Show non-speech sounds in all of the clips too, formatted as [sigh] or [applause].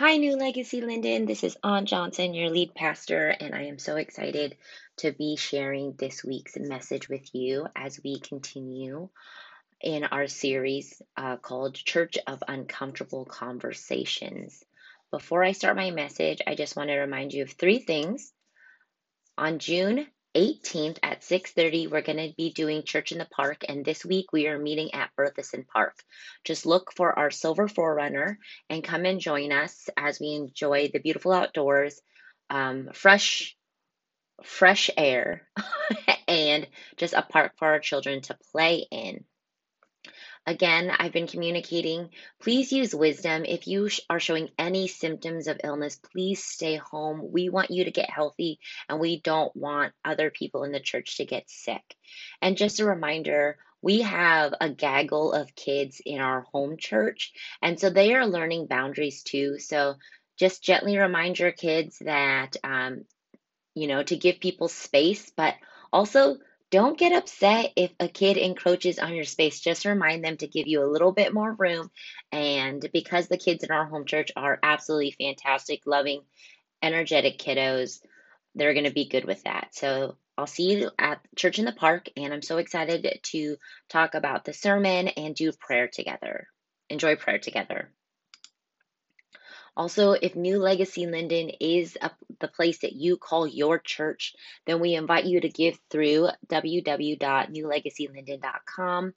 Hi, New Legacy Lynden. This is Aunt Johnson, your lead pastor, and I am so excited to be sharing this week's message with you as we continue in our series uh, called Church of Uncomfortable Conversations. Before I start my message, I just want to remind you of three things. On June 18th at 6:30 we're going to be doing church in the park and this week we are meeting at Berthusen Park. Just look for our silver 4Runner and come and join us as we enjoy the beautiful outdoors, um, fresh fresh air [laughs] and just a park for our children to play in. Again, I've been communicating. Please use wisdom. If you are showing any symptoms of illness, please stay home. We want you to get healthy and we don't want other people in the church to get sick. And just a reminder, we have a gaggle of kids in our home church, and so they are learning boundaries too. So just gently remind your kids that, um, you know, to give people space, but also don't get upset if a kid encroaches on your space. Just remind them to give you a little bit more room. And because the kids in our home church are absolutely fantastic, loving, energetic kiddos, they're going to be good with that. So I'll see you at Church in the Park, and I'm so excited to talk about the sermon and do prayer together. Enjoy prayer together. Also, if New Legacy Lynden is a, the place that you call your church, then we invite you to give through www.newlegacylinden.com.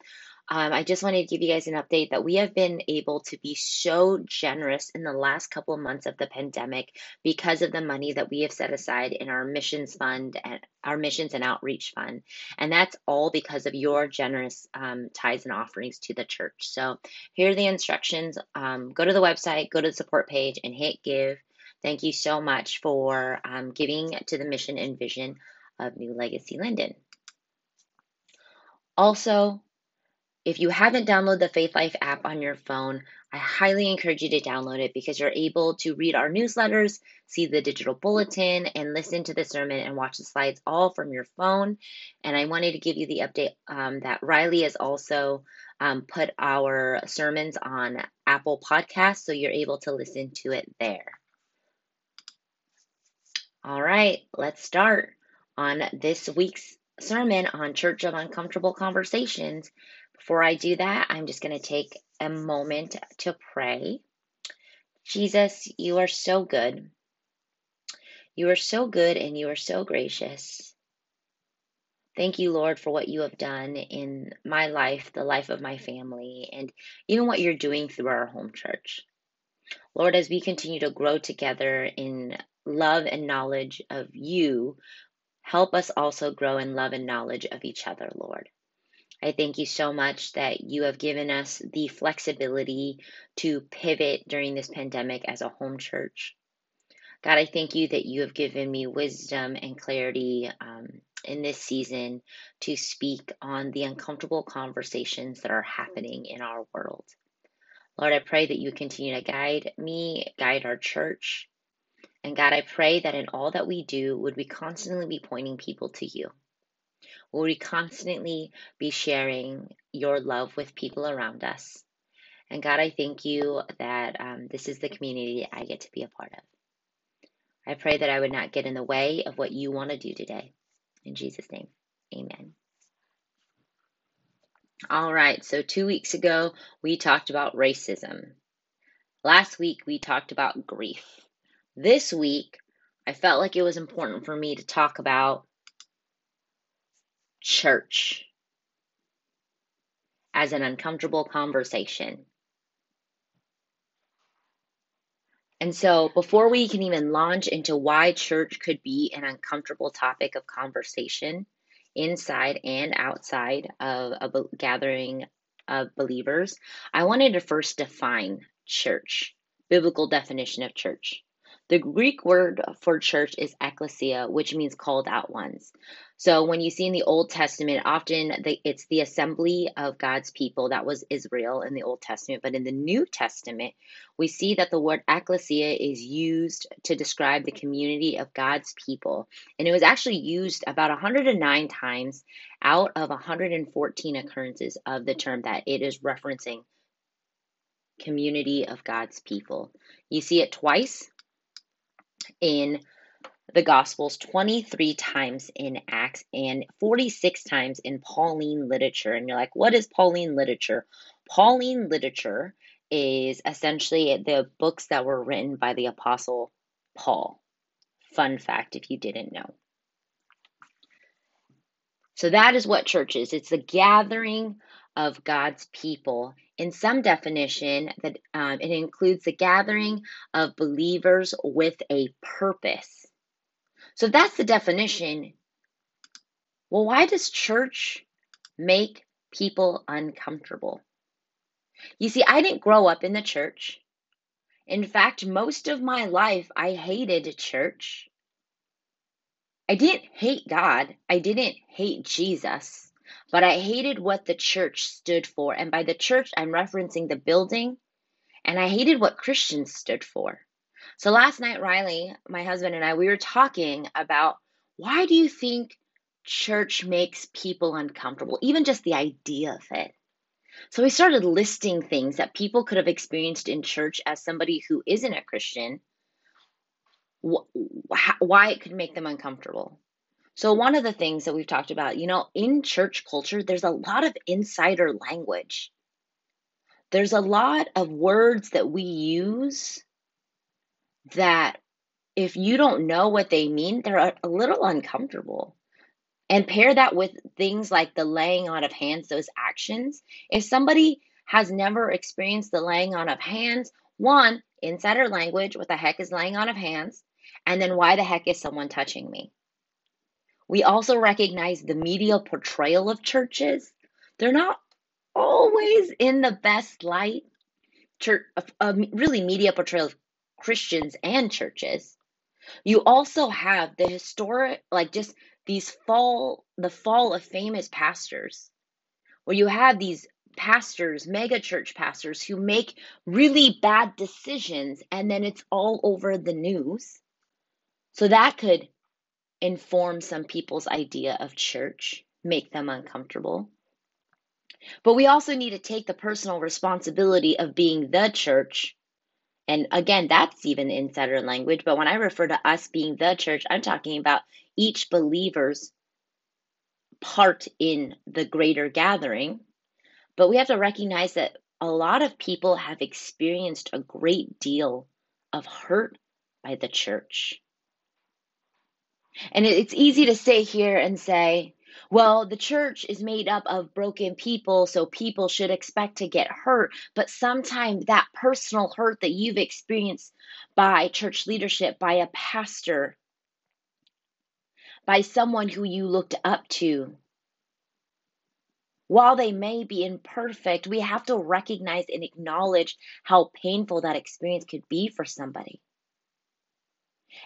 Um, I just wanted to give you guys an update that we have been able to be so generous in the last couple of months of the pandemic because of the money that we have set aside in our missions fund and our missions and outreach fund. And that's all because of your generous um, tithes and offerings to the church. So here are the instructions um, go to the website, go to the support page, and hit give. Thank you so much for um, giving to the mission and vision of New Legacy Lynden. Also, if you haven't downloaded the Faithlife app on your phone, I highly encourage you to download it because you're able to read our newsletters, see the digital bulletin, and listen to the sermon and watch the slides all from your phone. And I wanted to give you the update um, that Riley has also um, put our sermons on Apple Podcasts, so you're able to listen to it there. All right, let's start on this week's sermon on Church of Uncomfortable Conversations before I do that, I'm just going to take a moment to pray. Jesus, you are so good. You are so good and you are so gracious. Thank you, Lord, for what you have done in my life, the life of my family, and even what you're doing through our home church. Lord, as we continue to grow together in love and knowledge of you, help us also grow in love and knowledge of each other, Lord. I thank you so much that you have given us the flexibility to pivot during this pandemic as a home church. God, I thank you that you have given me wisdom and clarity um, in this season to speak on the uncomfortable conversations that are happening in our world. Lord, I pray that you continue to guide me, guide our church. And God, I pray that in all that we do, would we constantly be pointing people to you. Will we constantly be sharing your love with people around us? And God, I thank you that um, this is the community I get to be a part of. I pray that I would not get in the way of what you want to do today. In Jesus' name, amen. All right, so two weeks ago, we talked about racism. Last week, we talked about grief. This week, I felt like it was important for me to talk about church as an uncomfortable conversation. And so, before we can even launch into why church could be an uncomfortable topic of conversation inside and outside of a gathering of believers, I wanted to first define church, biblical definition of church. The Greek word for church is ekklesia, which means called out ones. So when you see in the Old Testament, often the, it's the assembly of God's people. That was Israel in the Old Testament. But in the New Testament, we see that the word ecclesia is used to describe the community of God's people. And it was actually used about 109 times out of 114 occurrences of the term that it is referencing community of God's people. You see it twice in the Gospels, 23 times in Acts, and 46 times in Pauline literature. And you're like, what is Pauline literature? Pauline literature is essentially the books that were written by the Apostle Paul. Fun fact if you didn't know. So that is what church is it's the gathering of God's people. In some definition, that um, it includes the gathering of believers with a purpose. So that's the definition, well, why does church make people uncomfortable? You see, I didn't grow up in the church. In fact, most of my life, I hated church. I didn't hate God. I didn't hate Jesus, but I hated what the church stood for. And by the church, I'm referencing the building, and I hated what Christians stood for. So last night, Riley, my husband, and I, we were talking about why do you think church makes people uncomfortable, even just the idea of it? So we started listing things that people could have experienced in church as somebody who isn't a Christian, wh- why it could make them uncomfortable. So, one of the things that we've talked about, you know, in church culture, there's a lot of insider language. There's a lot of words that we use that if you don't know what they mean, they're a little uncomfortable. And pair that with things like the laying on of hands, those actions. If somebody has never experienced the laying on of hands, one, insider language, what the heck is laying on of hands? And then why the heck is someone touching me? We also recognize the media portrayal of churches. They're not always in the best light. Church, uh, really, media portrayal of Christians and churches. You also have the historic, like just these fall, the fall of famous pastors, where you have these pastors, mega church pastors, who make really bad decisions and then it's all over the news. So that could inform some people's idea of church, make them uncomfortable. But we also need to take the personal responsibility of being the church. And again, that's even insider language. But when I refer to us being the church, I'm talking about each believer's part in the greater gathering. But we have to recognize that a lot of people have experienced a great deal of hurt by the church. And it's easy to stay here and say, well, the church is made up of broken people, so people should expect to get hurt. But sometimes that personal hurt that you've experienced by church leadership, by a pastor, by someone who you looked up to, while they may be imperfect, we have to recognize and acknowledge how painful that experience could be for somebody.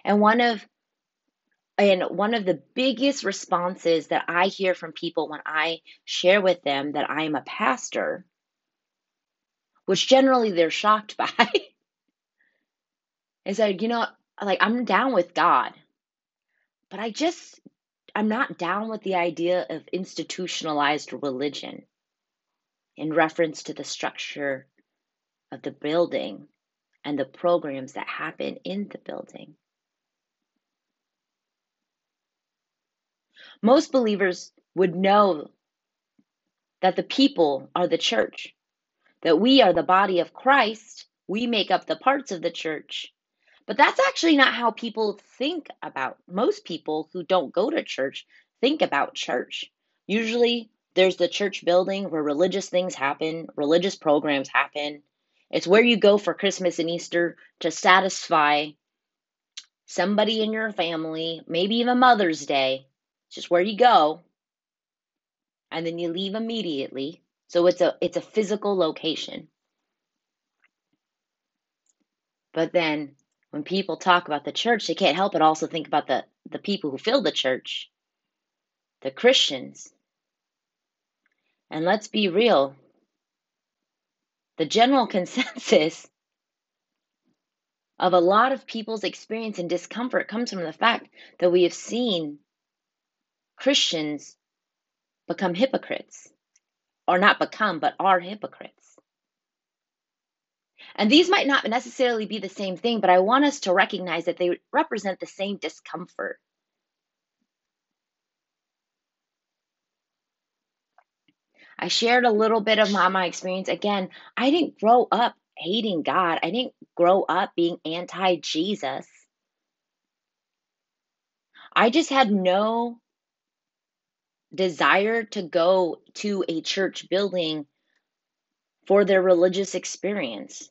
And one of and one of the biggest responses that I hear from people when I share with them that I'm a pastor, which generally they're shocked [laughs] by, is that, you know, like I'm down with God, but I just, I'm not down with the idea of institutionalized religion in reference to the structure of the building and the programs that happen in the building. Most believers would know that the people are the church, that we are the body of Christ, we make up the parts of the church. But that's actually not how people think about most people who don't go to church think about church. Usually there's the church building where religious things happen, religious programs happen. It's where you go for Christmas and Easter to satisfy somebody in your family, maybe even Mother's Day. Just where you go. And then you leave immediately. So it's a it's a physical location. But then when people talk about the church, they can't help but also think about the, the people who fill the church, the Christians. And let's be real the general [laughs] consensus of a lot of people's experience and discomfort comes from the fact that we have seen Christians become hypocrites, or not become, but are hypocrites. And these might not necessarily be the same thing, but I want us to recognize that they represent the same discomfort. I shared a little bit of my, my experience. Again, I didn't grow up hating God, I didn't grow up being anti Jesus. I just had no desire to go to a church building for their religious experience.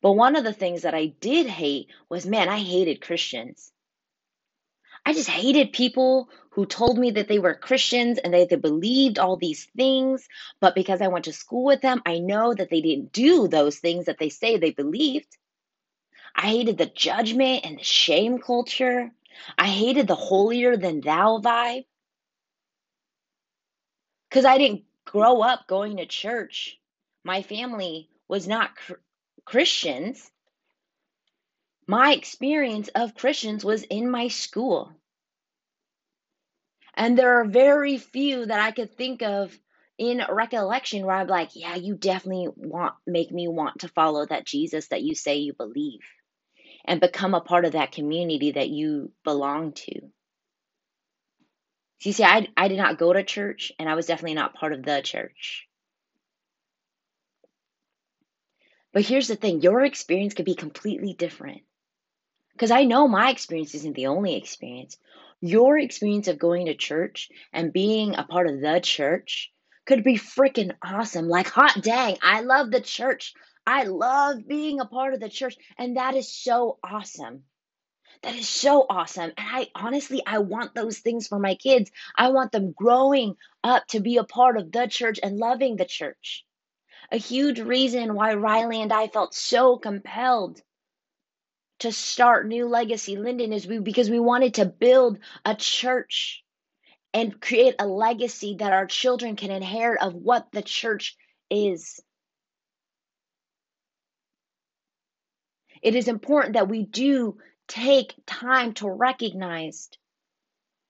But one of the things that I did hate was man, I hated Christians. I just hated people who told me that they were Christians and that they believed all these things. But because I went to school with them, I know that they didn't do those things that they say they believed. I hated the judgment and the shame culture. I hated the holier than thou vibe. Because I didn't grow up going to church. My family was not cr- Christians. My experience of Christians was in my school. And there are very few that I could think of in recollection where I'm like, yeah, you definitely want make me want to follow that Jesus that you say you believe and become a part of that community that you belong to. You see, I, I did not go to church and I was definitely not part of the church. But here's the thing your experience could be completely different. Because I know my experience isn't the only experience. Your experience of going to church and being a part of the church could be freaking awesome. Like, hot dang, I love the church. I love being a part of the church. And that is so awesome. That is so awesome. And I honestly, I want those things for my kids. I want them growing up to be a part of the church and loving the church. A huge reason why Riley and I felt so compelled to start New Legacy Lynden is we, because we wanted to build a church and create a legacy that our children can inherit of what the church is. It is important that we do take time to recognize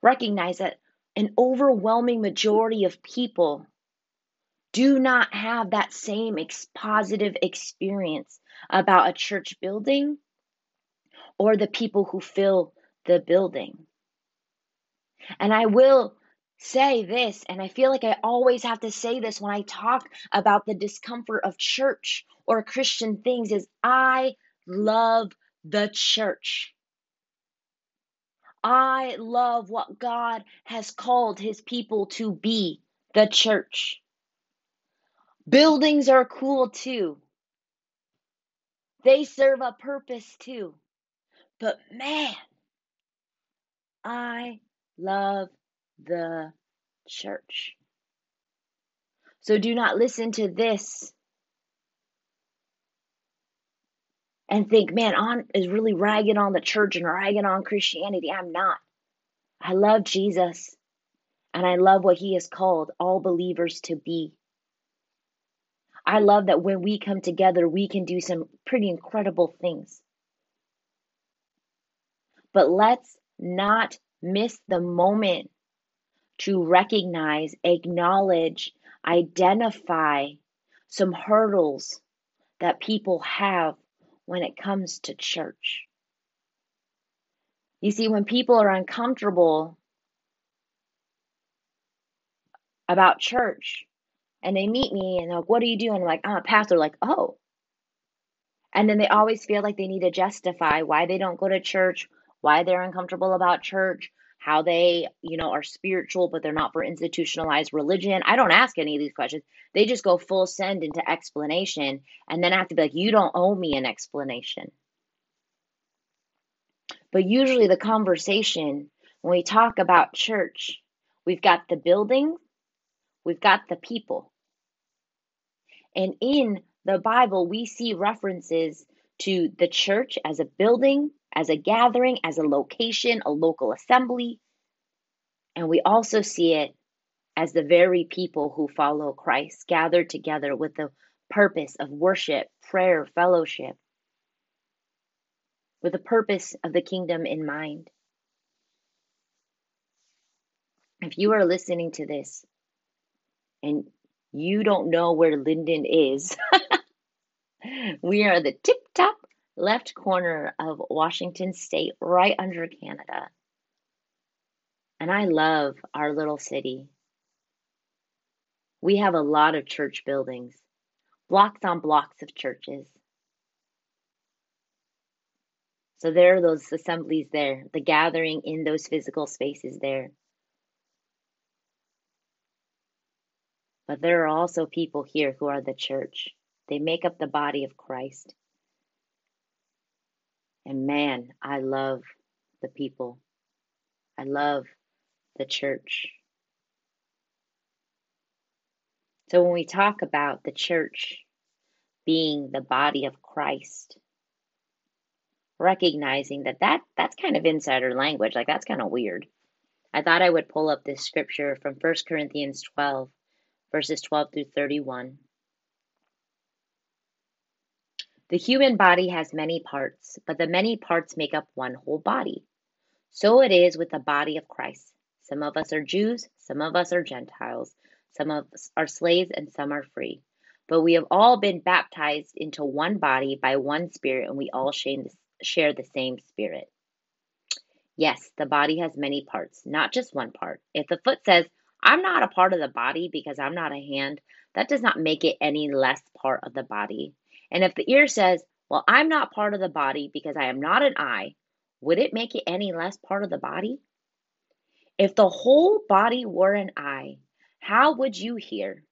recognize that an overwhelming majority of people do not have that same ex- positive experience about a church building or the people who fill the building. And I will say this, and I feel like I always have to say this when I talk about the discomfort of church or Christian things is I love the church. I love what God has called his people to be, the church. Buildings are cool too. They serve a purpose too. But man, I love the church. So do not listen to this and think, man, on is really ragging on the church and ragging on Christianity. I'm not. I love Jesus and I love what he has called all believers to be. I love that when we come together, we can do some pretty incredible things. But let's not miss the moment to recognize, acknowledge, identify some hurdles that people have when it comes to church. You see, when people are uncomfortable about church and they meet me and they're like, What are you doing? I'm like, I'm a pastor. Like, oh. And then they always feel like they need to justify why they don't go to church, why they're uncomfortable about church, how they, you know, are spiritual, but they're not for institutionalized religion. I don't ask any of these questions. They just go full send into explanation. And then I have to be like, you don't owe me an explanation. But usually the conversation, when we talk about church, we've got the building, we've got the people. And in the Bible, we see references to the church as a building, as a gathering, as a location, a local assembly. And we also see it as the very people who follow Christ gathered together with the purpose of worship, prayer, fellowship, with the purpose of the kingdom in mind. If you are listening to this and you don't know where Lynden is, [laughs] we are the tip top left corner of Washington State, right under Canada. And I love our little city. We have a lot of church buildings, blocks on blocks of churches. So there are those assemblies there, the gathering in those physical spaces there. But there are also people here who are the church. They make up the body of Christ. And man, I love the people. I love the church. So when we talk about the church being the body of Christ, recognizing that, that that's kind of insider language, like that's kind of weird. I thought I would pull up this scripture from 1 Corinthians 12, verses 12 through 31. The human body has many parts, but the many parts make up one whole body. So it is with the body of Christ. Some of us are Jews, some of us are Gentiles, some of us are slaves, and some are free. But we have all been baptized into one body by one Spirit, and we all share the same Spirit. Yes, the body has many parts, not just one part. If the foot says, I'm not a part of the body because I'm not a hand, that does not make it any less part of the body. And if the ear says, Well, I'm not part of the body because I am not an eye, would it make it any less part of the body? If the whole body were an eye, how would you hear?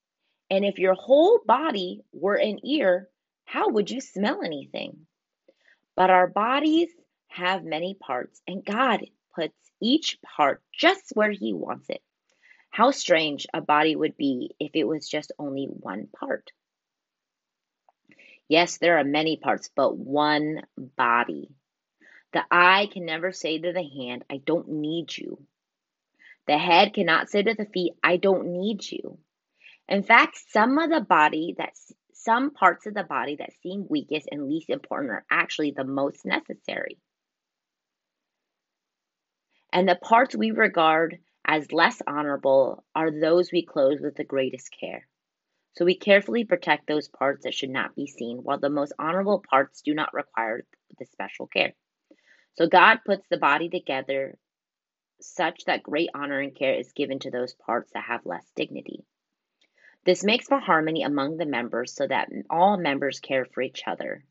And if your whole body were an ear, how would you smell anything? But our bodies have many parts, and God puts each part just where He wants it. How strange a body would be if it was just only one part. Yes, there are many parts, but one body. The eye can never say to the hand, I don't need you. The head cannot say to the feet, I don't need you. In fact, some of the body that some parts of the body that seem weakest and least important are actually the most necessary. And the parts we regard as less honorable are those we clothe with the greatest care. So we carefully protect those parts that should not be seen, while the most honorable parts do not require the special care. So God puts the body together such that great honor and care is given to those parts that have less dignity. This makes for harmony among the members so that all members care for each other.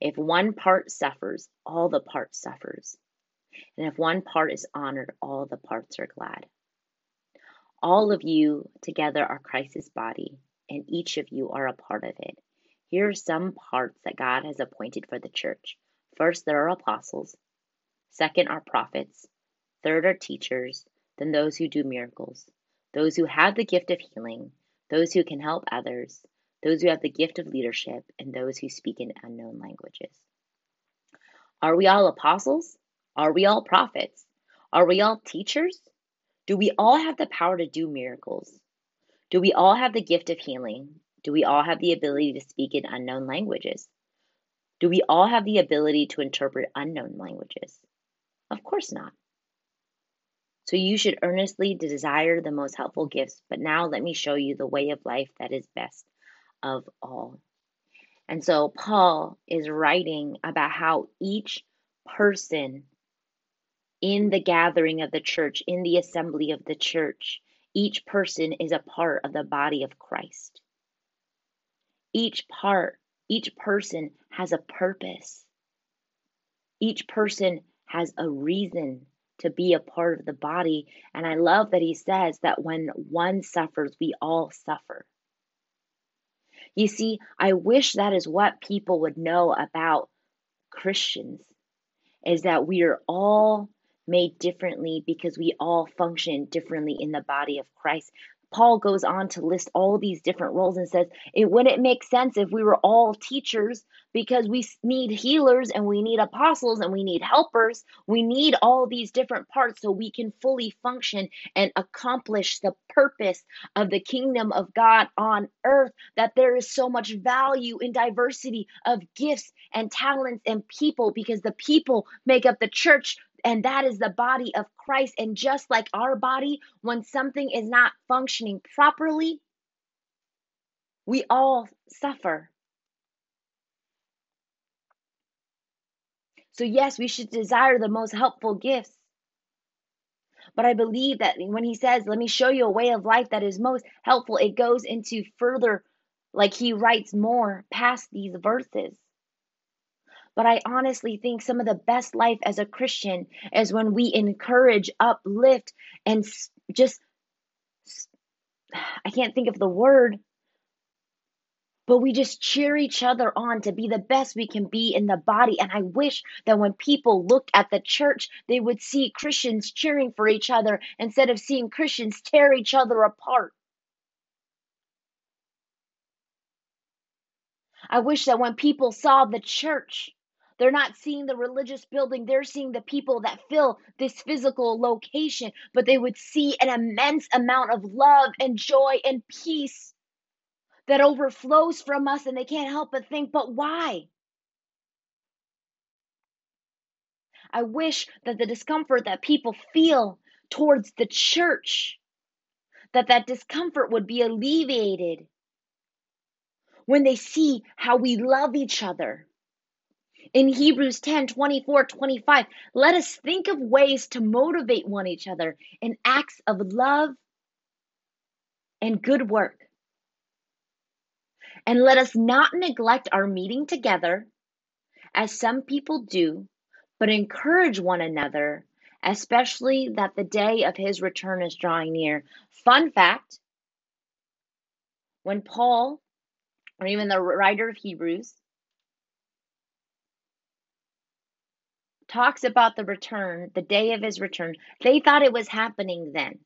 If one part suffers, all the parts suffers. And if one part is honored, all the parts are glad. All of you together are Christ's body and each of you are a part of it. Here are some parts that God has appointed for the church. First, there are apostles. Second, are prophets. Third, are teachers. Then, those who do miracles. Those who have the gift of healing. Those who can help others. Those who have the gift of leadership. And those who speak in unknown languages. Are we all apostles? Are we all prophets? Are we all teachers? Do we all have the power to do miracles? Do we all have the gift of healing? Do we all have the ability to speak in unknown languages? Do we all have the ability to interpret unknown languages? Of course not. So you should earnestly desire the most helpful gifts, but now let me show you the way of life that is best of all. And so Paul is writing about how each person in the gathering of the church, in the assembly of the church, each person is a part of the body of Christ. Each part, each person has a purpose. Each person has a reason to be a part of the body. And I love that he says that when one suffers, we all suffer. You see, I wish that is what people would know about Christians is that we are all made differently because we all function differently in the body of Christ. Paul goes on to list all these different roles and says, It wouldn't make sense if we were all teachers because we need healers and we need apostles and we need helpers. We need all these different parts so we can fully function and accomplish the purpose of the kingdom of God on earth. That there is so much value in diversity of gifts and talents and people because the people make up the church and that is the body of Christ. And just like our body, when something is not functioning properly, we all suffer. So, yes, we should desire the most helpful gifts. But I believe that when he says, Let me show you a way of life that is most helpful, it goes into further, like he writes more past these verses. But I honestly think some of the best life as a Christian is when we encourage, uplift, and just, I can't think of the word, but we just cheer each other on to be the best we can be in the body. And I wish that when people looked at the church, they would see Christians cheering for each other instead of seeing Christians tear each other apart. I wish that when people saw the church, they're not seeing the religious building, they're seeing the people that fill this physical location, but they would see an immense amount of love and joy and peace that overflows from us and they can't help but think, but why? I wish that the discomfort that people feel towards the church, that that discomfort would be alleviated when they see how we love each other. In Hebrews 10 24, 25, let us think of ways to motivate one each other in acts of love and good work. And let us not neglect our meeting together, as some people do, but encourage one another, especially that the day of his return is drawing near. Fun fact when Paul, or even the writer of Hebrews, talks about the return, the day of his return, they thought it was happening then.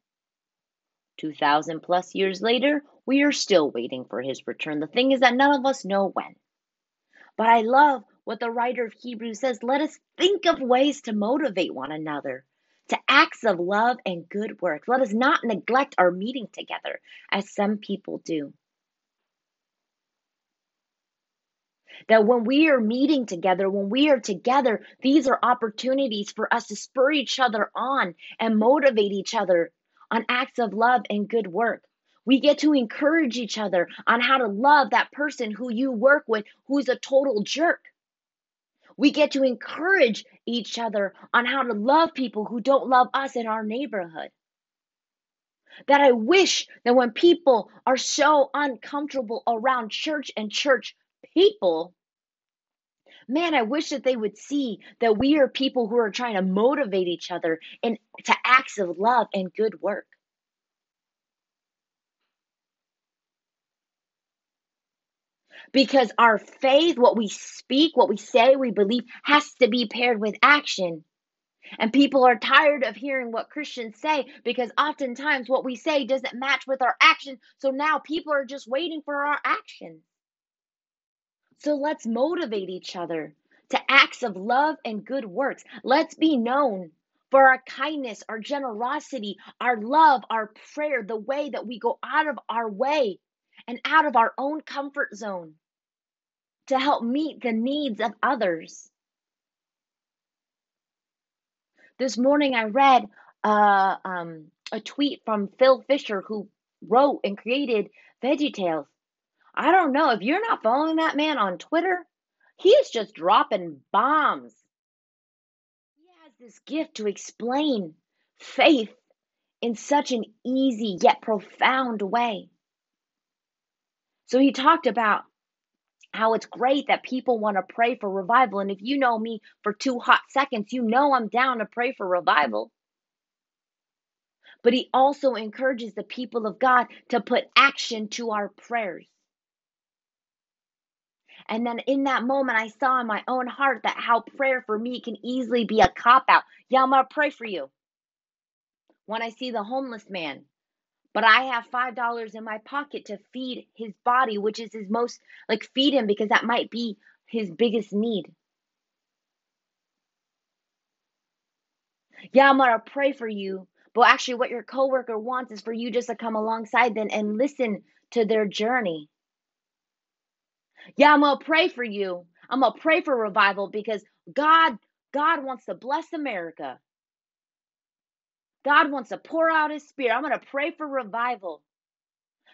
2,000 plus years later, we are still waiting for his return. The thing is that none of us know when. But I love what the writer of Hebrews says. Let us think of ways to motivate one another to acts of love and good works. Let us not neglect our meeting together as some people do. That when we are meeting together, when we are together, these are opportunities for us to spur each other on and motivate each other on acts of love and good work. We get to encourage each other on how to love that person who you work with who's a total jerk. We get to encourage each other on how to love people who don't love us in our neighborhood. That I wish that when people are so uncomfortable around church and church people, man, I wish that they would see that we are people who are trying to motivate each other and to acts of love and good work. Because our faith, what we speak, what we say, we believe, has to be paired with action. And people are tired of hearing what Christians say because oftentimes what we say doesn't match with our action. So now people are just waiting for our action. So let's motivate each other to acts of love and good works. Let's be known for our kindness, our generosity, our love, our prayer, the way that we go out of our way and out of our own comfort zone to help meet the needs of others. This morning I read uh, um, a tweet from Phil Vischer, who wrote and created Veggie Tales. I don't know if you're not following that man on Twitter, he is just dropping bombs. He has this gift to explain faith in such an easy yet profound way. So he talked about how it's great that people want to pray for revival. And if you know me for two hot seconds, you know I'm down to pray for revival. But he also encourages the people of God to put action to our prayers. And then in that moment, I saw in my own heart that how prayer for me can easily be a cop out. Yeah, I'm going to pray for you. When I see the homeless man, but I have $5 in my pocket to feed his body, which is his most, like, feed him because that might be his biggest need. Yeah, I'm going to pray for you. But actually, what your coworker wants is for you just to come alongside them and listen to their journey. Yeah, I'm going to pray for you. I'm going to pray for revival because God God wants to bless America. God wants to pour out his spirit. I'm going to pray for revival.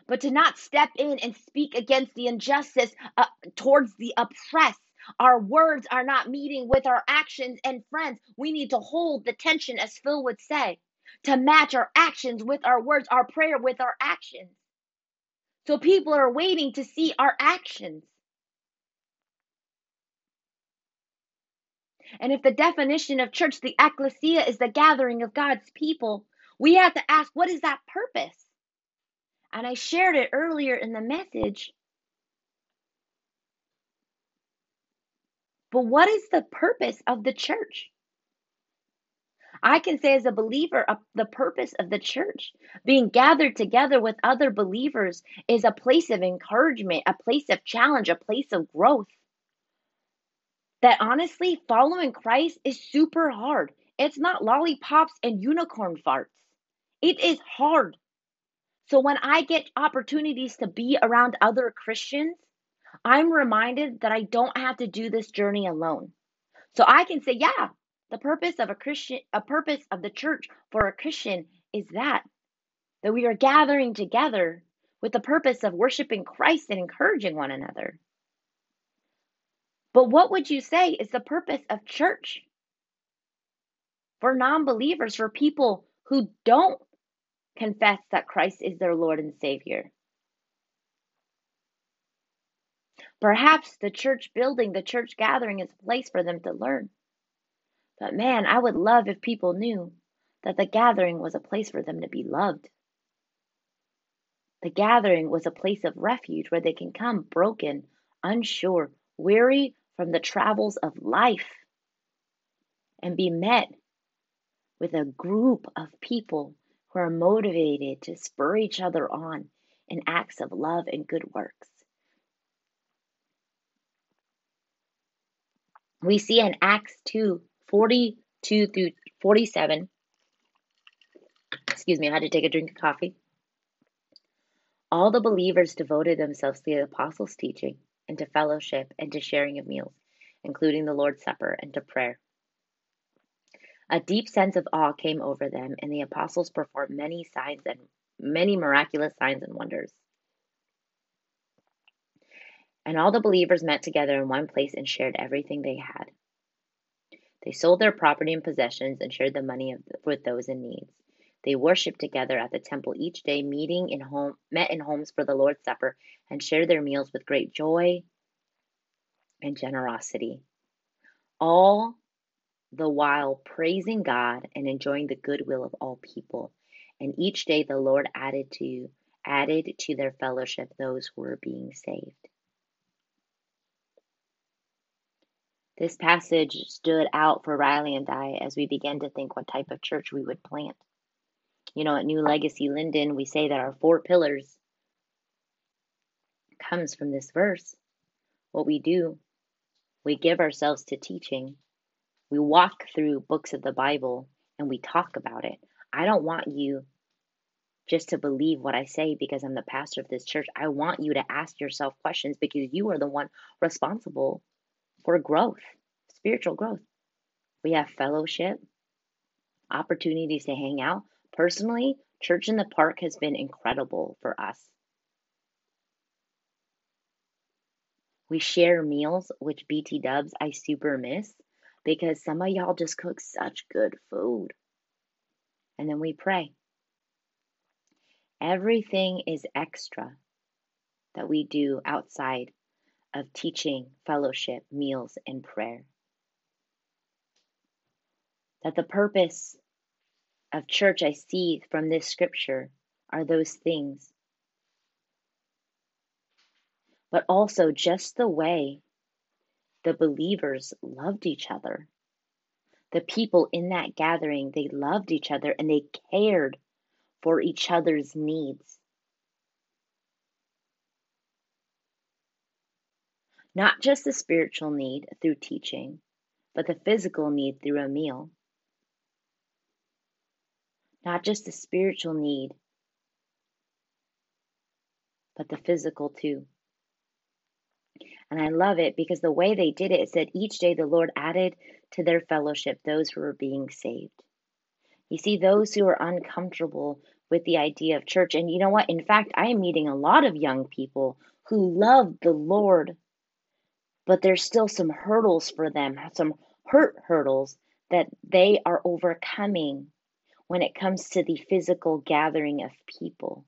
But to not step in and speak against the injustice uh, towards the oppressed, Our words are not meeting with our actions, and friends, we need to hold the tension, as Phil would say, to match our actions with our words, our prayer with our actions. So people are waiting to see our actions. And if the definition of church, the ecclesia, is the gathering of God's people, we have to ask, what is that purpose? And I shared it earlier in the message. But what is the purpose of the church? I can say, as a believer, uh, the purpose of the church, being gathered together with other believers, is a place of encouragement, a place of challenge, a place of growth. That honestly, following Christ is super hard. It's not lollipops and unicorn farts, it is hard. So when I get opportunities to be around other Christians, I'm reminded that I don't have to do this journey alone. So I can say, yeah, the purpose of a Christian, a purpose of the church for a Christian is that that we are gathering together with the purpose of worshiping Christ and encouraging one another. But what would you say is the purpose of church? For non believers, for people who don't confess that Christ is their Lord and Savior. Perhaps the church building, the church gathering is a place for them to learn. But man, I would love if people knew that the gathering was a place for them to be loved. The gathering was a place of refuge where they can come broken, unsure, weary from the travels of life, and be met with a group of people who are motivated to spur each other on in acts of love and good works. We see in Acts 2 42 through 47. Excuse me, I had to take a drink of coffee. All the believers devoted themselves to the apostles' teaching and to fellowship and to sharing of meals, including the Lord's Supper and to prayer. A deep sense of awe came over them, and the apostles performed many signs and many miraculous signs and wonders. And all the believers met together in one place and shared everything they had. They sold their property and possessions and shared the money with those in need. They worshiped together at the temple each day, meeting in home, met in homes for the Lord's Supper, and shared their meals with great joy and generosity. All the while praising God and enjoying the goodwill of all people. And each day the Lord added to added to their fellowship those who were being saved. This passage stood out for Riley and I as we began to think what type of church we would plant. You know, at New Legacy Lynden, we say that our four pillars comes from this verse. What we do, we give ourselves to teaching. We walk through books of the Bible and we talk about it. I don't want you just to believe what I say because I'm the pastor of this church. I want you to ask yourself questions because you are the one responsible for growth, spiritual growth. We have fellowship, opportunities to hang out. Personally, Church in the Park has been incredible for us. We share meals, which BT dubs I super miss because some of y'all just cook such good food. And then we pray. Everything is extra that we do outside of teaching, fellowship, meals, and prayer. That the purpose of church I see from this scripture are those things. But also just the way the believers loved each other. The people in that gathering, they loved each other and they cared for each other's needs. Not just the spiritual need through teaching, but the physical need through a meal. Not just the spiritual need, but the physical too. And I love it because the way they did it, it said each day the Lord added to their fellowship those who were being saved. You see, those who are uncomfortable with the idea of church. And you know what? In fact, I am meeting a lot of young people who love the Lord but there's still some hurdles for them, some hurt hurdles that they are overcoming when it comes to the physical gathering of people.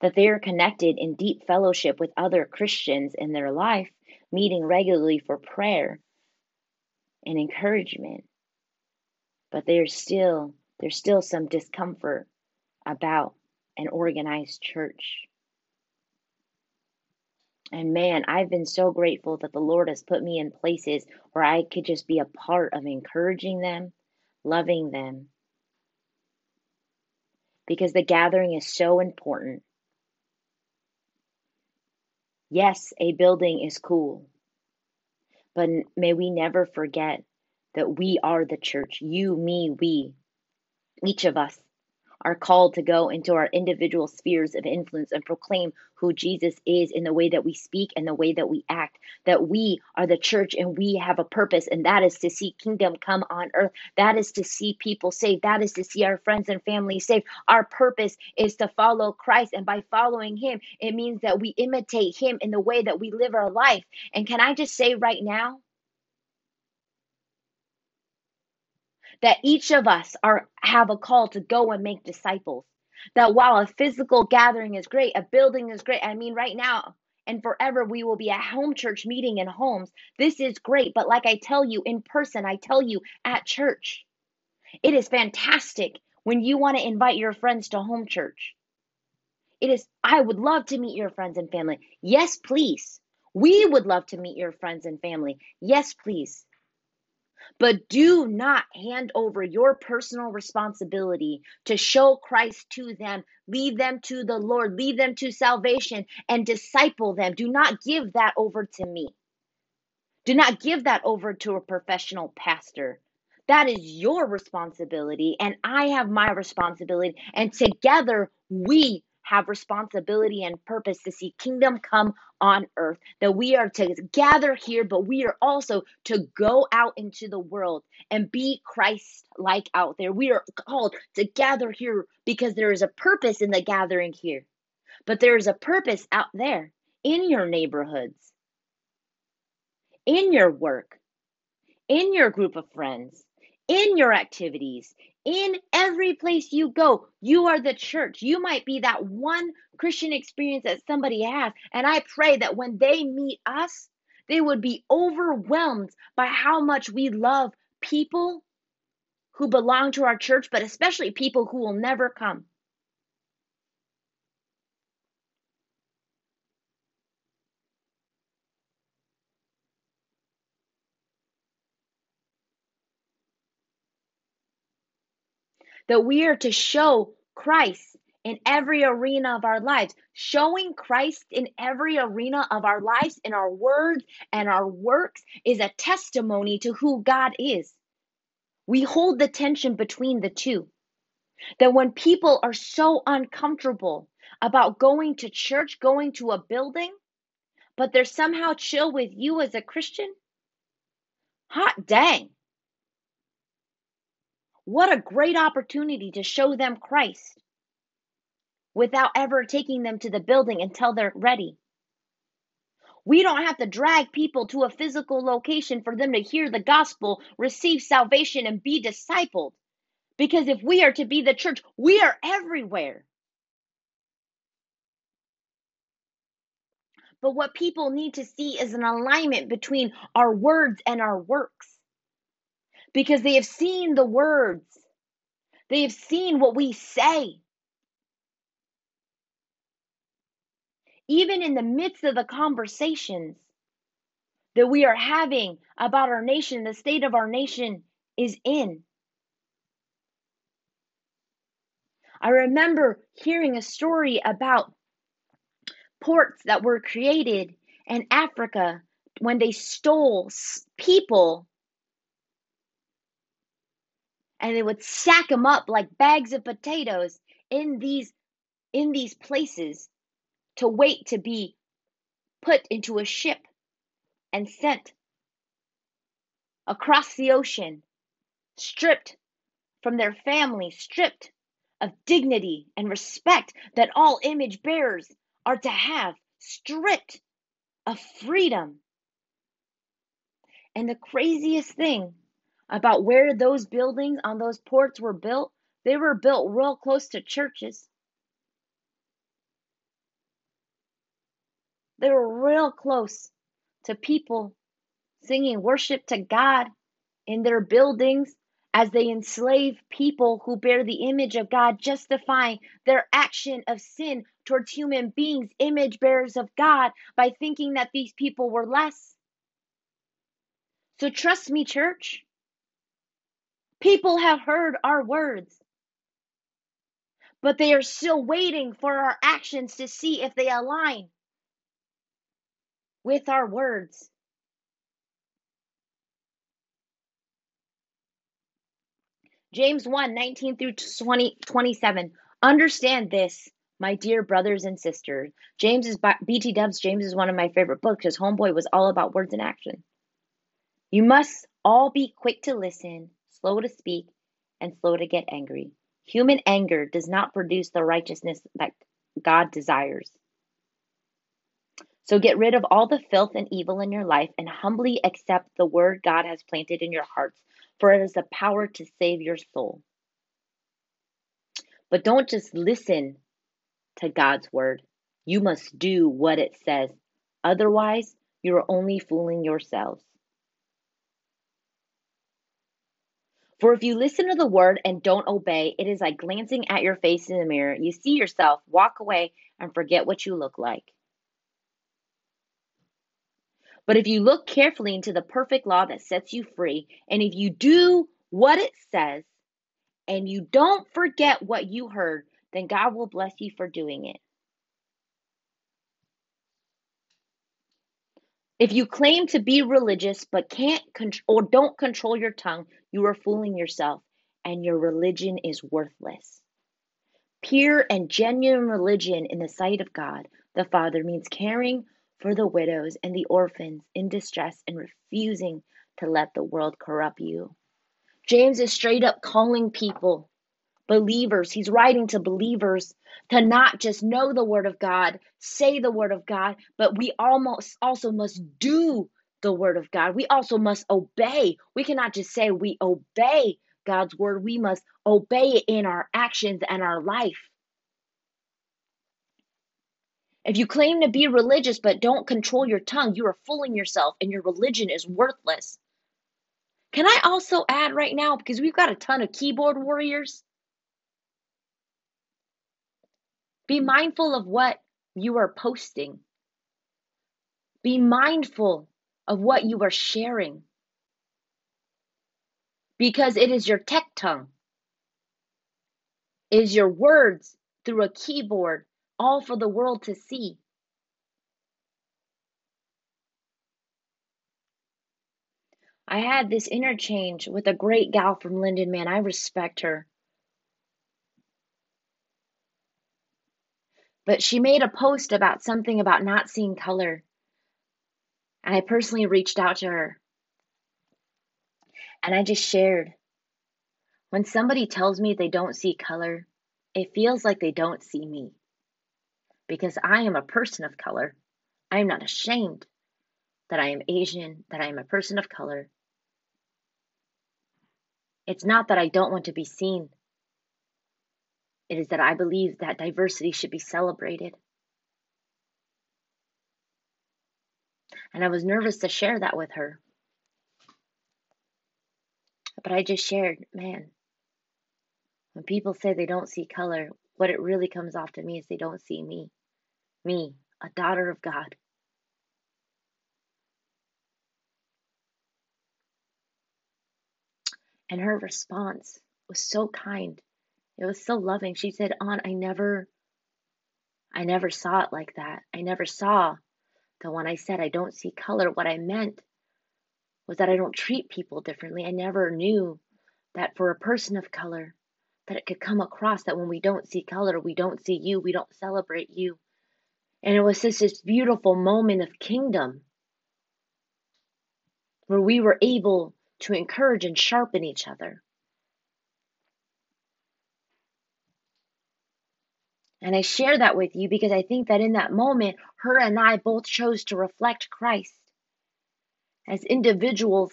That they are connected in deep fellowship with other Christians in their life, meeting regularly for prayer and encouragement. But there's still there's still some discomfort about an organized church. And man, I've been so grateful that the Lord has put me in places where I could just be a part of encouraging them, loving them. Because the gathering is so important. Yes, a building is cool. But may we never forget that we are the church. You, me, we. Each of us are called to go into our individual spheres of influence and proclaim who Jesus is in the way that we speak and the way that we act. That we are the church and we have a purpose, and that is to see kingdom come on earth. That is to see people saved. That is to see our friends and family saved. Our purpose is to follow Christ, and by following Him, it means that we imitate Him in the way that we live our life. And can I just say right now, that each of us are have a call to go and make disciples. That while a physical gathering is great, a building is great. I mean, right now and forever we will be a home church meeting in homes. This is great, but like I tell you in person, I tell you at church, it is fantastic when you want to invite your friends to home church. It is, I would love to meet your friends and family. Yes, please. We would love to meet your friends and family. Yes, please. But do not hand over your personal responsibility to show Christ to them, lead them to the Lord, lead them to salvation, and disciple them. Do not give that over to me. Do not give that over to a professional pastor. That is your responsibility, and I have my responsibility. And together we have responsibility and purpose to see kingdom come on earth. That we are to gather here, but we are also to go out into the world and be Christ like out there. We are called to gather here because there is a purpose in the gathering here, but there is a purpose out there in your neighborhoods, in your work, in your group of friends, in your activities, in every place you go, you are the church. You might be that one Christian experience that somebody has. And I pray that when they meet us, they would be overwhelmed by how much we love people who belong to our church, but especially people who will never come. That we are to show Christ in every arena of our lives. Showing Christ in every arena of our lives, in our words and our works, is a testimony to who God is. We hold the tension between the two. That when people are so uncomfortable about going to church, going to a building, but they're somehow chill with you as a Christian, hot dang. What a great opportunity to show them Christ without ever taking them to the building until they're ready. We don't have to drag people to a physical location for them to hear the gospel, receive salvation, and be discipled. Because if we are to be the church, we are everywhere. But what people need to see is an alignment between our words and our works because they have seen the words, they have seen what we say. Even in the midst of the conversations that we are having about our nation, the state of our nation is in. I remember hearing a story about ports that were created in Africa when they stole people and they would sack them up like bags of potatoes in these in these places to wait to be put into a ship and sent across the ocean stripped from their family stripped of dignity and respect that all image bearers are to have stripped of freedom. And the craziest thing about where those buildings on those ports were built, they were built real close to churches. They were real close to people singing worship to God in their buildings as they enslave people who bear the image of God, justifying their action of sin towards human beings, image bearers of God, by thinking that these people were less. So trust me, church. People have heard our words, but they are still waiting for our actions to see if they align with our words. James 1 19 through 20, 27. Understand this, my dear brothers and sisters. James is BT Dubs. James is one of my favorite books because Homeboy was all about words and action. You must all be quick to listen, slow to speak, and slow to get angry. Human anger does not produce the righteousness that God desires. So get rid of all the filth and evil in your life and humbly accept the word God has planted in your hearts, for it has the power to save your soul. But don't just listen to God's word. You must do what it says. Otherwise, you are only fooling yourselves. For if you listen to the word and don't obey, it is like glancing at your face in the mirror. You see yourself, walk away, and forget what you look like. But if you look carefully into the perfect law that sets you free, and if you do what it says, and you don't forget what you heard, then God will bless you for doing it. If you claim to be religious but can't control or don't control your tongue, you are fooling yourself and your religion is worthless. Pure and genuine religion in the sight of God the Father means caring for the widows and the orphans in distress and refusing to let the world corrupt you. James is straight up calling people believers. He's writing to believers to not just know the word of God, say the word of God, but we almost also must do the word of God. We also must obey. We cannot just say we obey God's word. We must obey it in our actions and our life. If you claim to be religious but don't control your tongue, you are fooling yourself and your religion is worthless. Can I also add right now, because we've got a ton of keyboard warriors, Be mindful of what you are posting. Be mindful of what you are sharing. Because it is your tech tongue, it is your words through a keyboard, all for the world to see. I had this interchange with a great gal from Lynden, man. I respect her. But she made a post about something about not seeing color. And I personally reached out to her. And I just shared. When somebody tells me they don't see color, it feels like they don't see me. Because I am a person of color. I am not ashamed that I am Asian, that I am a person of color. It's not that I don't want to be seen. It is that I believe that diversity should be celebrated. And I was nervous to share that with her. But I just shared, man, when people say they don't see color, what it really comes off to me is they don't see me. Me, a daughter of God. And her response was so kind. It was so loving. She said, "On, I never I never saw it like that. I never saw that when I said I don't see color, what I meant was that I don't treat people differently. I never knew that for a person of color, that it could come across that when we don't see color, we don't see you, we don't celebrate you. And it was just this beautiful moment of kingdom where we were able to encourage and sharpen each other. And I share that with you because I think that in that moment, her and I both chose to reflect Christ as individuals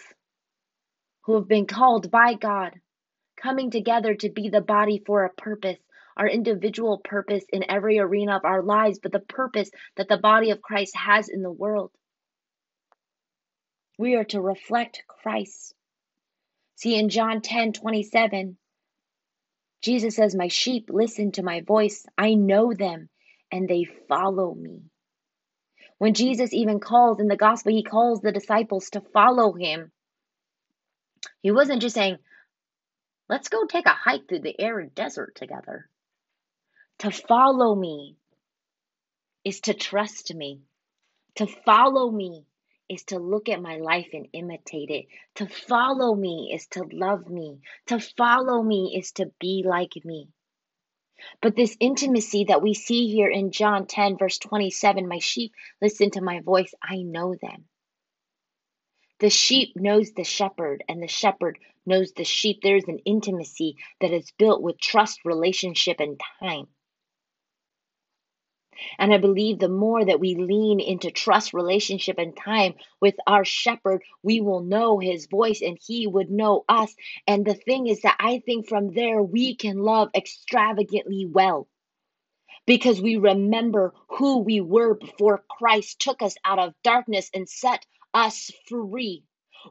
who have been called by God, coming together to be the body for a purpose, our individual purpose in every arena of our lives, but the purpose that the body of Christ has in the world. We are to reflect Christ. See, in John 10 27, Jesus says, My sheep listen to my voice. I know them and they follow me. When Jesus even calls in the gospel, he calls the disciples to follow him. He wasn't just saying, Let's go take a hike through the arid desert together. To follow me is to trust me. To follow me is to look at my life and imitate it. To follow me is to love me. To follow me is to be like me. But this intimacy that we see here in John 10, verse 27 my sheep listen to my voice, I know them. The sheep knows the shepherd, and the shepherd knows the sheep. There is an intimacy that is built with trust, relationship, and time. And I believe the more that we lean into trust, relationship, and time with our shepherd, we will know his voice and he would know us. And the thing is that I think from there we can love extravagantly well because we remember who we were before Christ took us out of darkness and set us free.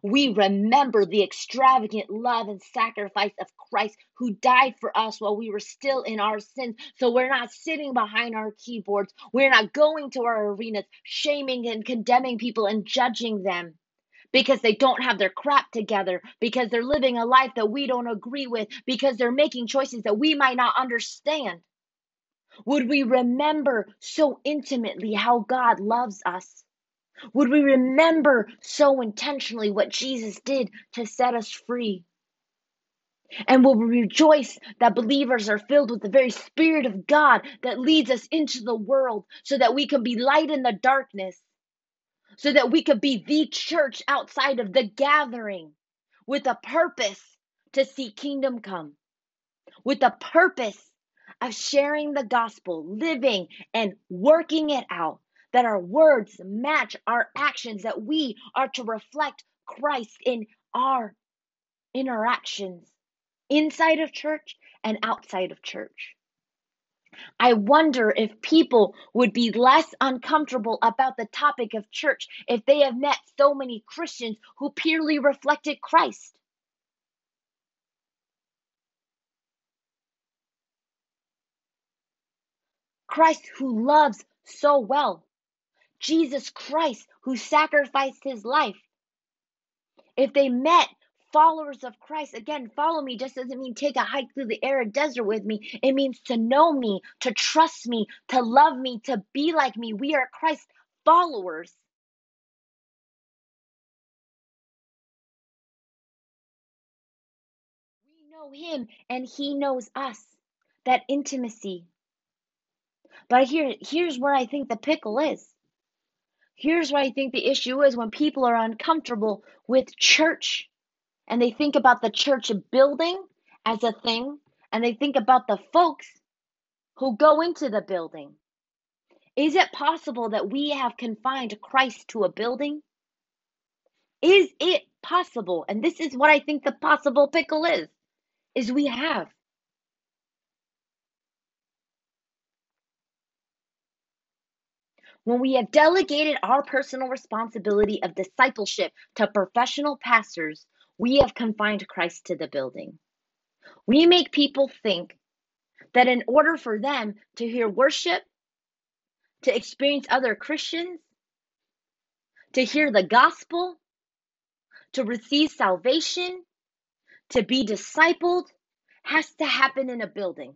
We remember the extravagant love and sacrifice of Christ who died for us while we were still in our sins. So we're not sitting behind our keyboards. We're not going to our arenas, shaming and condemning people and judging them because they don't have their crap together, because they're living a life that we don't agree with, because they're making choices that we might not understand. Would we remember so intimately how God loves us? Would we remember so intentionally what Jesus did to set us free? And will we rejoice that believers are filled with the very Spirit of God that leads us into the world so that we can be light in the darkness, so that we could be the church outside of the gathering with a purpose to see kingdom come, with a purpose of sharing the gospel, living and working it out, that our words match our actions, that we are to reflect Christ in our interactions inside of church and outside of church. I wonder if people would be less uncomfortable about the topic of church if they have met so many Christians who purely reflected Christ. Christ who loves so well. Jesus Christ who sacrificed his life. If they met followers of Christ, again, follow me just doesn't mean take a hike through the arid desert with me. It means to know me, to trust me, to love me, to be like me. We are Christ followers. We know him and he knows us. That intimacy. But here, here's where I think the pickle is. Here's where I think the issue is when people are uncomfortable with church and they think about the church building as a thing and they think about the folks who go into the building. Is it possible that we have confined Christ to a building? Is it possible? And this is what I think the possible pickle is. Is we have. When we have delegated our personal responsibility of discipleship to professional pastors, we have confined Christ to the building. We make people think that in order for them to hear worship, to experience other Christians, to hear the gospel, to receive salvation, to be discipled, has to happen in a building.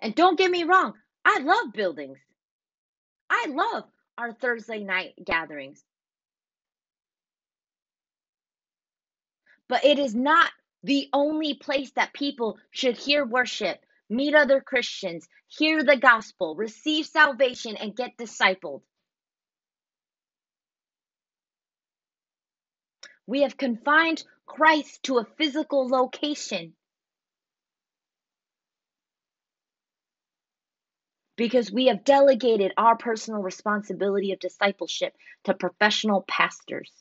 And don't get me wrong, I love buildings. I love our Thursday night gatherings. But it is not the only place that people should hear worship, meet other Christians, hear the gospel, receive salvation, and get discipled. We have confined Christ to a physical location. Because we have delegated our personal responsibility of discipleship to professional pastors.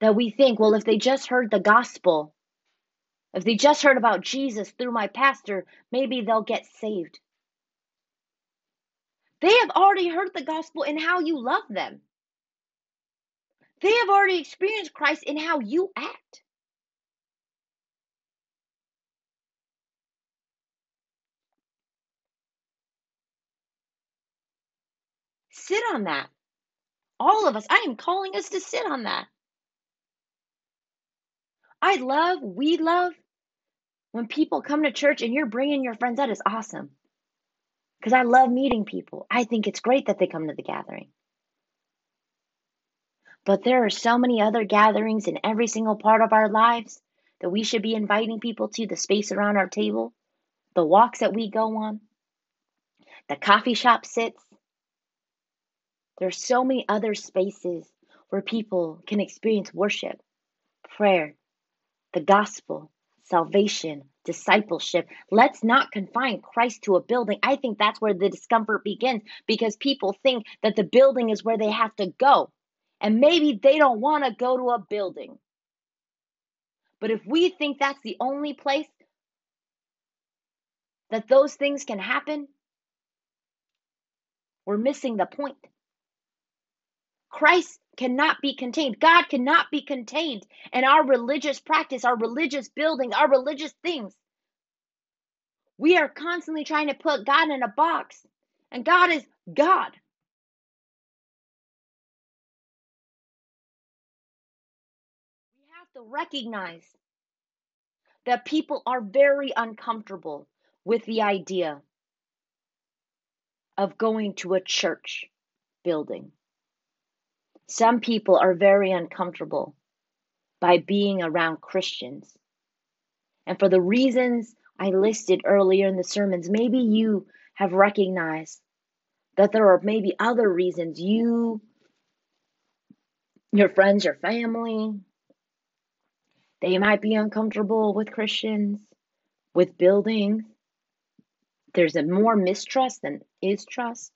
That we think, well, if they just heard the gospel, if they just heard about Jesus through my pastor, maybe they'll get saved. They have already heard the gospel in how you love them. They have already experienced Christ in how you act. Sit on that. All of us. I am calling us to sit on that. I love, we love when people come to church and you're bringing your friends. That is awesome. Because I love meeting people. I think it's great that they come to the gathering. But there are so many other gatherings in every single part of our lives that we should be inviting people to the space around our table, the walks that we go on, the coffee shop sits, there's so many other spaces where people can experience worship, prayer, the gospel, salvation, discipleship. Let's not confine Christ to a building. I think that's where the discomfort begins because people think that the building is where they have to go. And maybe they don't want to go to a building. But if we think that's the only place that those things can happen, we're missing the point. Christ cannot be contained. God cannot be contained. And our religious practice, our religious building, our religious things. We are constantly trying to put God in a box. And God is God. We have to recognize that people are very uncomfortable with the idea of going to a church building. Some people are very uncomfortable by being around Christians. And for the reasons I listed earlier in the sermons, maybe you have recognized that there are maybe other reasons you, your friends, your family, they might be uncomfortable with Christians, with buildings. There's a more mistrust than is trust.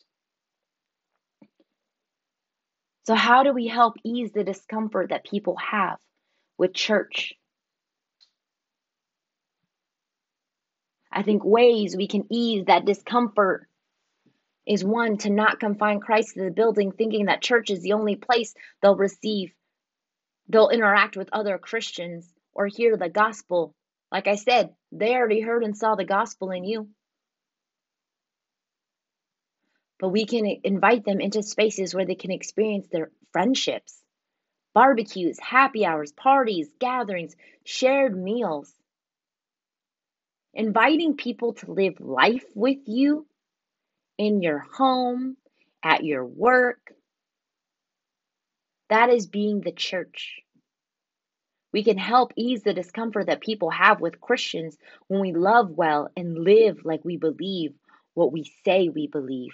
So, how do we help ease the discomfort that people have with church? I think ways we can ease that discomfort is one to not confine Christ to the building, thinking that church is the only place they'll receive, they'll interact with other Christians or hear the gospel. Like I said, they already heard and saw the gospel in you. But we can invite them into spaces where they can experience their friendships, barbecues, happy hours, parties, gatherings, shared meals. Inviting people to live life with you in your home, at your work. That is being the church. We can help ease the discomfort that people have with Christians when we love well and live like we believe what we say we believe.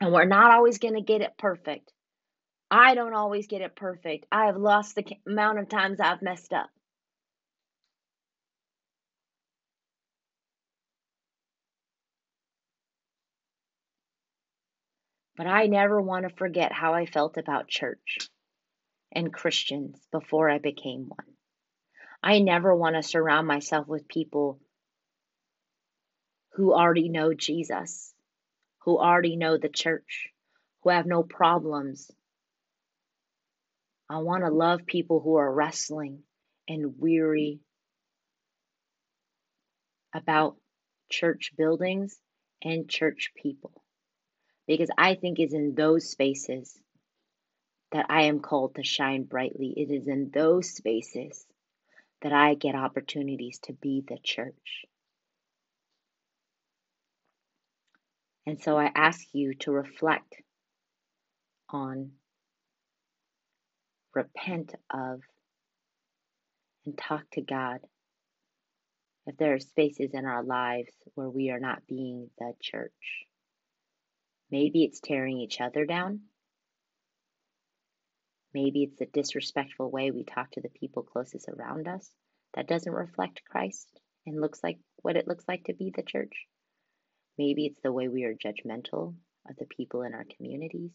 And we're not always going to get it perfect. I don't always get it perfect. I have lost the amount of times I've messed up. But I never want to forget how I felt about church and Christians before I became one. I never want to surround myself with people who already know Jesus who already know the church, who have no problems. I want to love people who are wrestling and weary about church buildings and church people. Because I think it's in those spaces that I am called to shine brightly. It is in those spaces that I get opportunities to be the church. And so I ask you to reflect on, repent of, and talk to God if there are spaces in our lives where we are not being the church. Maybe it's tearing each other down. Maybe it's the disrespectful way we talk to the people closest around us that doesn't reflect Christ and looks like what it looks like to be the church. Maybe it's the way we are judgmental of the people in our communities.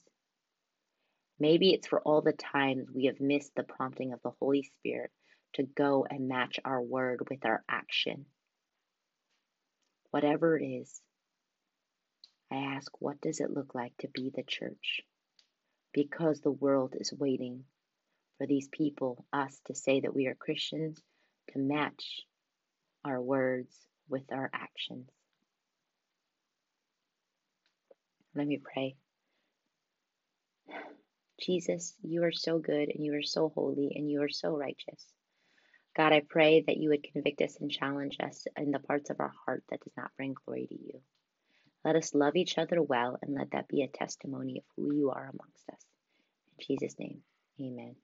Maybe it's for all the times we have missed the prompting of the Holy Spirit to go and match our word with our action. Whatever it is, I ask, what does it look like to be the church? Because the world is waiting for these people, us, to say that we are Christians, to match our words with our actions. Let me pray. Jesus, you are so good and you are so holy and you are so righteous. God, I pray that you would convict us and challenge us in the parts of our heart that does not bring glory to you. Let us love each other well and let that be a testimony of who you are amongst us. In Jesus' name, amen.